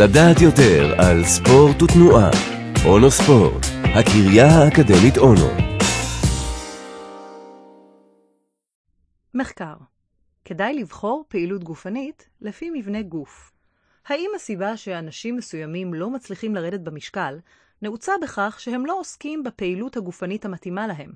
לדעת יותר על ספורט ותנועה. אונו ספורט, הקריה האקדמית אונו. מחקר כדאי לבחור פעילות גופנית לפי מבנה גוף. האם הסיבה שאנשים מסוימים לא מצליחים לרדת במשקל נעוצה בכך שהם לא עוסקים בפעילות הגופנית המתאימה להם?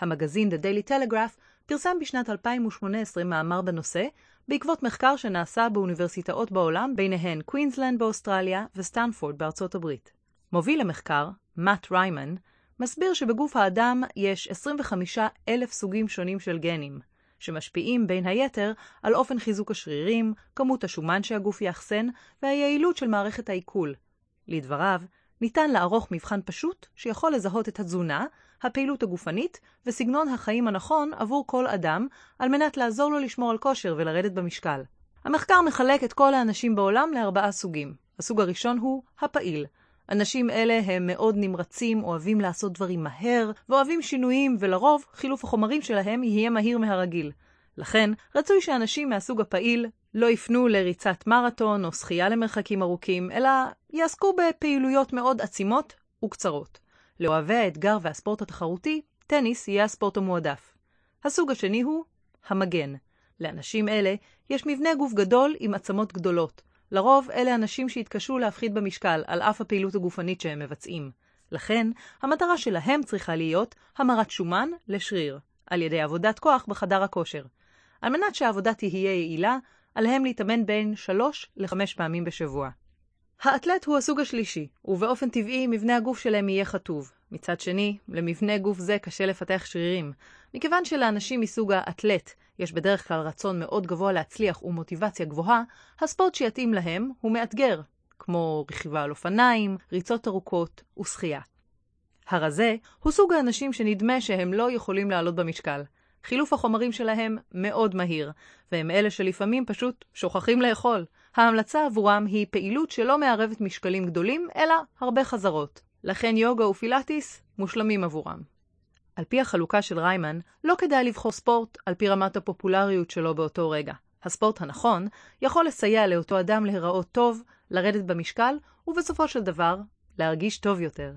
המגזין The Daily Telegraph פרסם בשנת 2018 מאמר בנושא, בעקבות מחקר שנעשה באוניברסיטאות בעולם, ביניהן קווינסלנד באוסטרליה וסטנפורד בארצות הברית. מוביל המחקר, מאט ריימן, מסביר שבגוף האדם יש 25 אלף סוגים שונים של גנים, שמשפיעים בין היתר על אופן חיזוק השרירים, כמות השומן שהגוף יאחסן והיעילות של מערכת העיכול. לדבריו, ניתן לערוך מבחן פשוט שיכול לזהות את התזונה, הפעילות הגופנית וסגנון החיים הנכון עבור כל אדם, על מנת לעזור לו לשמור על כושר ולרדת במשקל. המחקר מחלק את כל האנשים בעולם לארבעה סוגים. הסוג הראשון הוא הפעיל. אנשים אלה הם מאוד נמרצים, אוהבים לעשות דברים מהר, ואוהבים שינויים, ולרוב חילוף החומרים שלהם יהיה מהיר מהרגיל. לכן, רצוי שאנשים מהסוג הפעיל לא יפנו לריצת מרתון או שחייה למרחקים ארוכים, אלא יעסקו בפעילויות מאוד עצימות וקצרות. לאוהבי האתגר והספורט התחרותי, טניס יהיה הספורט המועדף. הסוג השני הוא המגן. לאנשים אלה יש מבנה גוף גדול עם עצמות גדולות. לרוב אלה אנשים שהתקשו להפחית במשקל על אף הפעילות הגופנית שהם מבצעים. לכן, המטרה שלהם צריכה להיות המרת שומן לשריר, על ידי עבודת כוח בחדר הכושר. על מנת שהעבודה תהיה יעילה, עליהם להתאמן בין 3 ל-5 פעמים בשבוע. האתלט הוא הסוג השלישי, ובאופן טבעי מבנה הגוף שלהם יהיה חטוב. מצד שני, למבנה גוף זה קשה לפתח שרירים. מכיוון שלאנשים מסוג האתלט יש בדרך כלל רצון מאוד גבוה להצליח ומוטיבציה גבוהה, הספורט שיתאים להם הוא מאתגר, כמו רכיבה על אופניים, ריצות ארוכות ושחייה. הרזה הוא סוג האנשים שנדמה שהם לא יכולים לעלות במשקל. חילוף החומרים שלהם מאוד מהיר, והם אלה שלפעמים פשוט שוכחים לאכול. ההמלצה עבורם היא פעילות שלא מערבת משקלים גדולים, אלא הרבה חזרות. לכן יוגה ופילאטיס מושלמים עבורם. על פי החלוקה של ריימן, לא כדאי לבחור ספורט על פי רמת הפופולריות שלו באותו רגע. הספורט הנכון יכול לסייע לאותו אדם להיראות טוב, לרדת במשקל, ובסופו של דבר, להרגיש טוב יותר.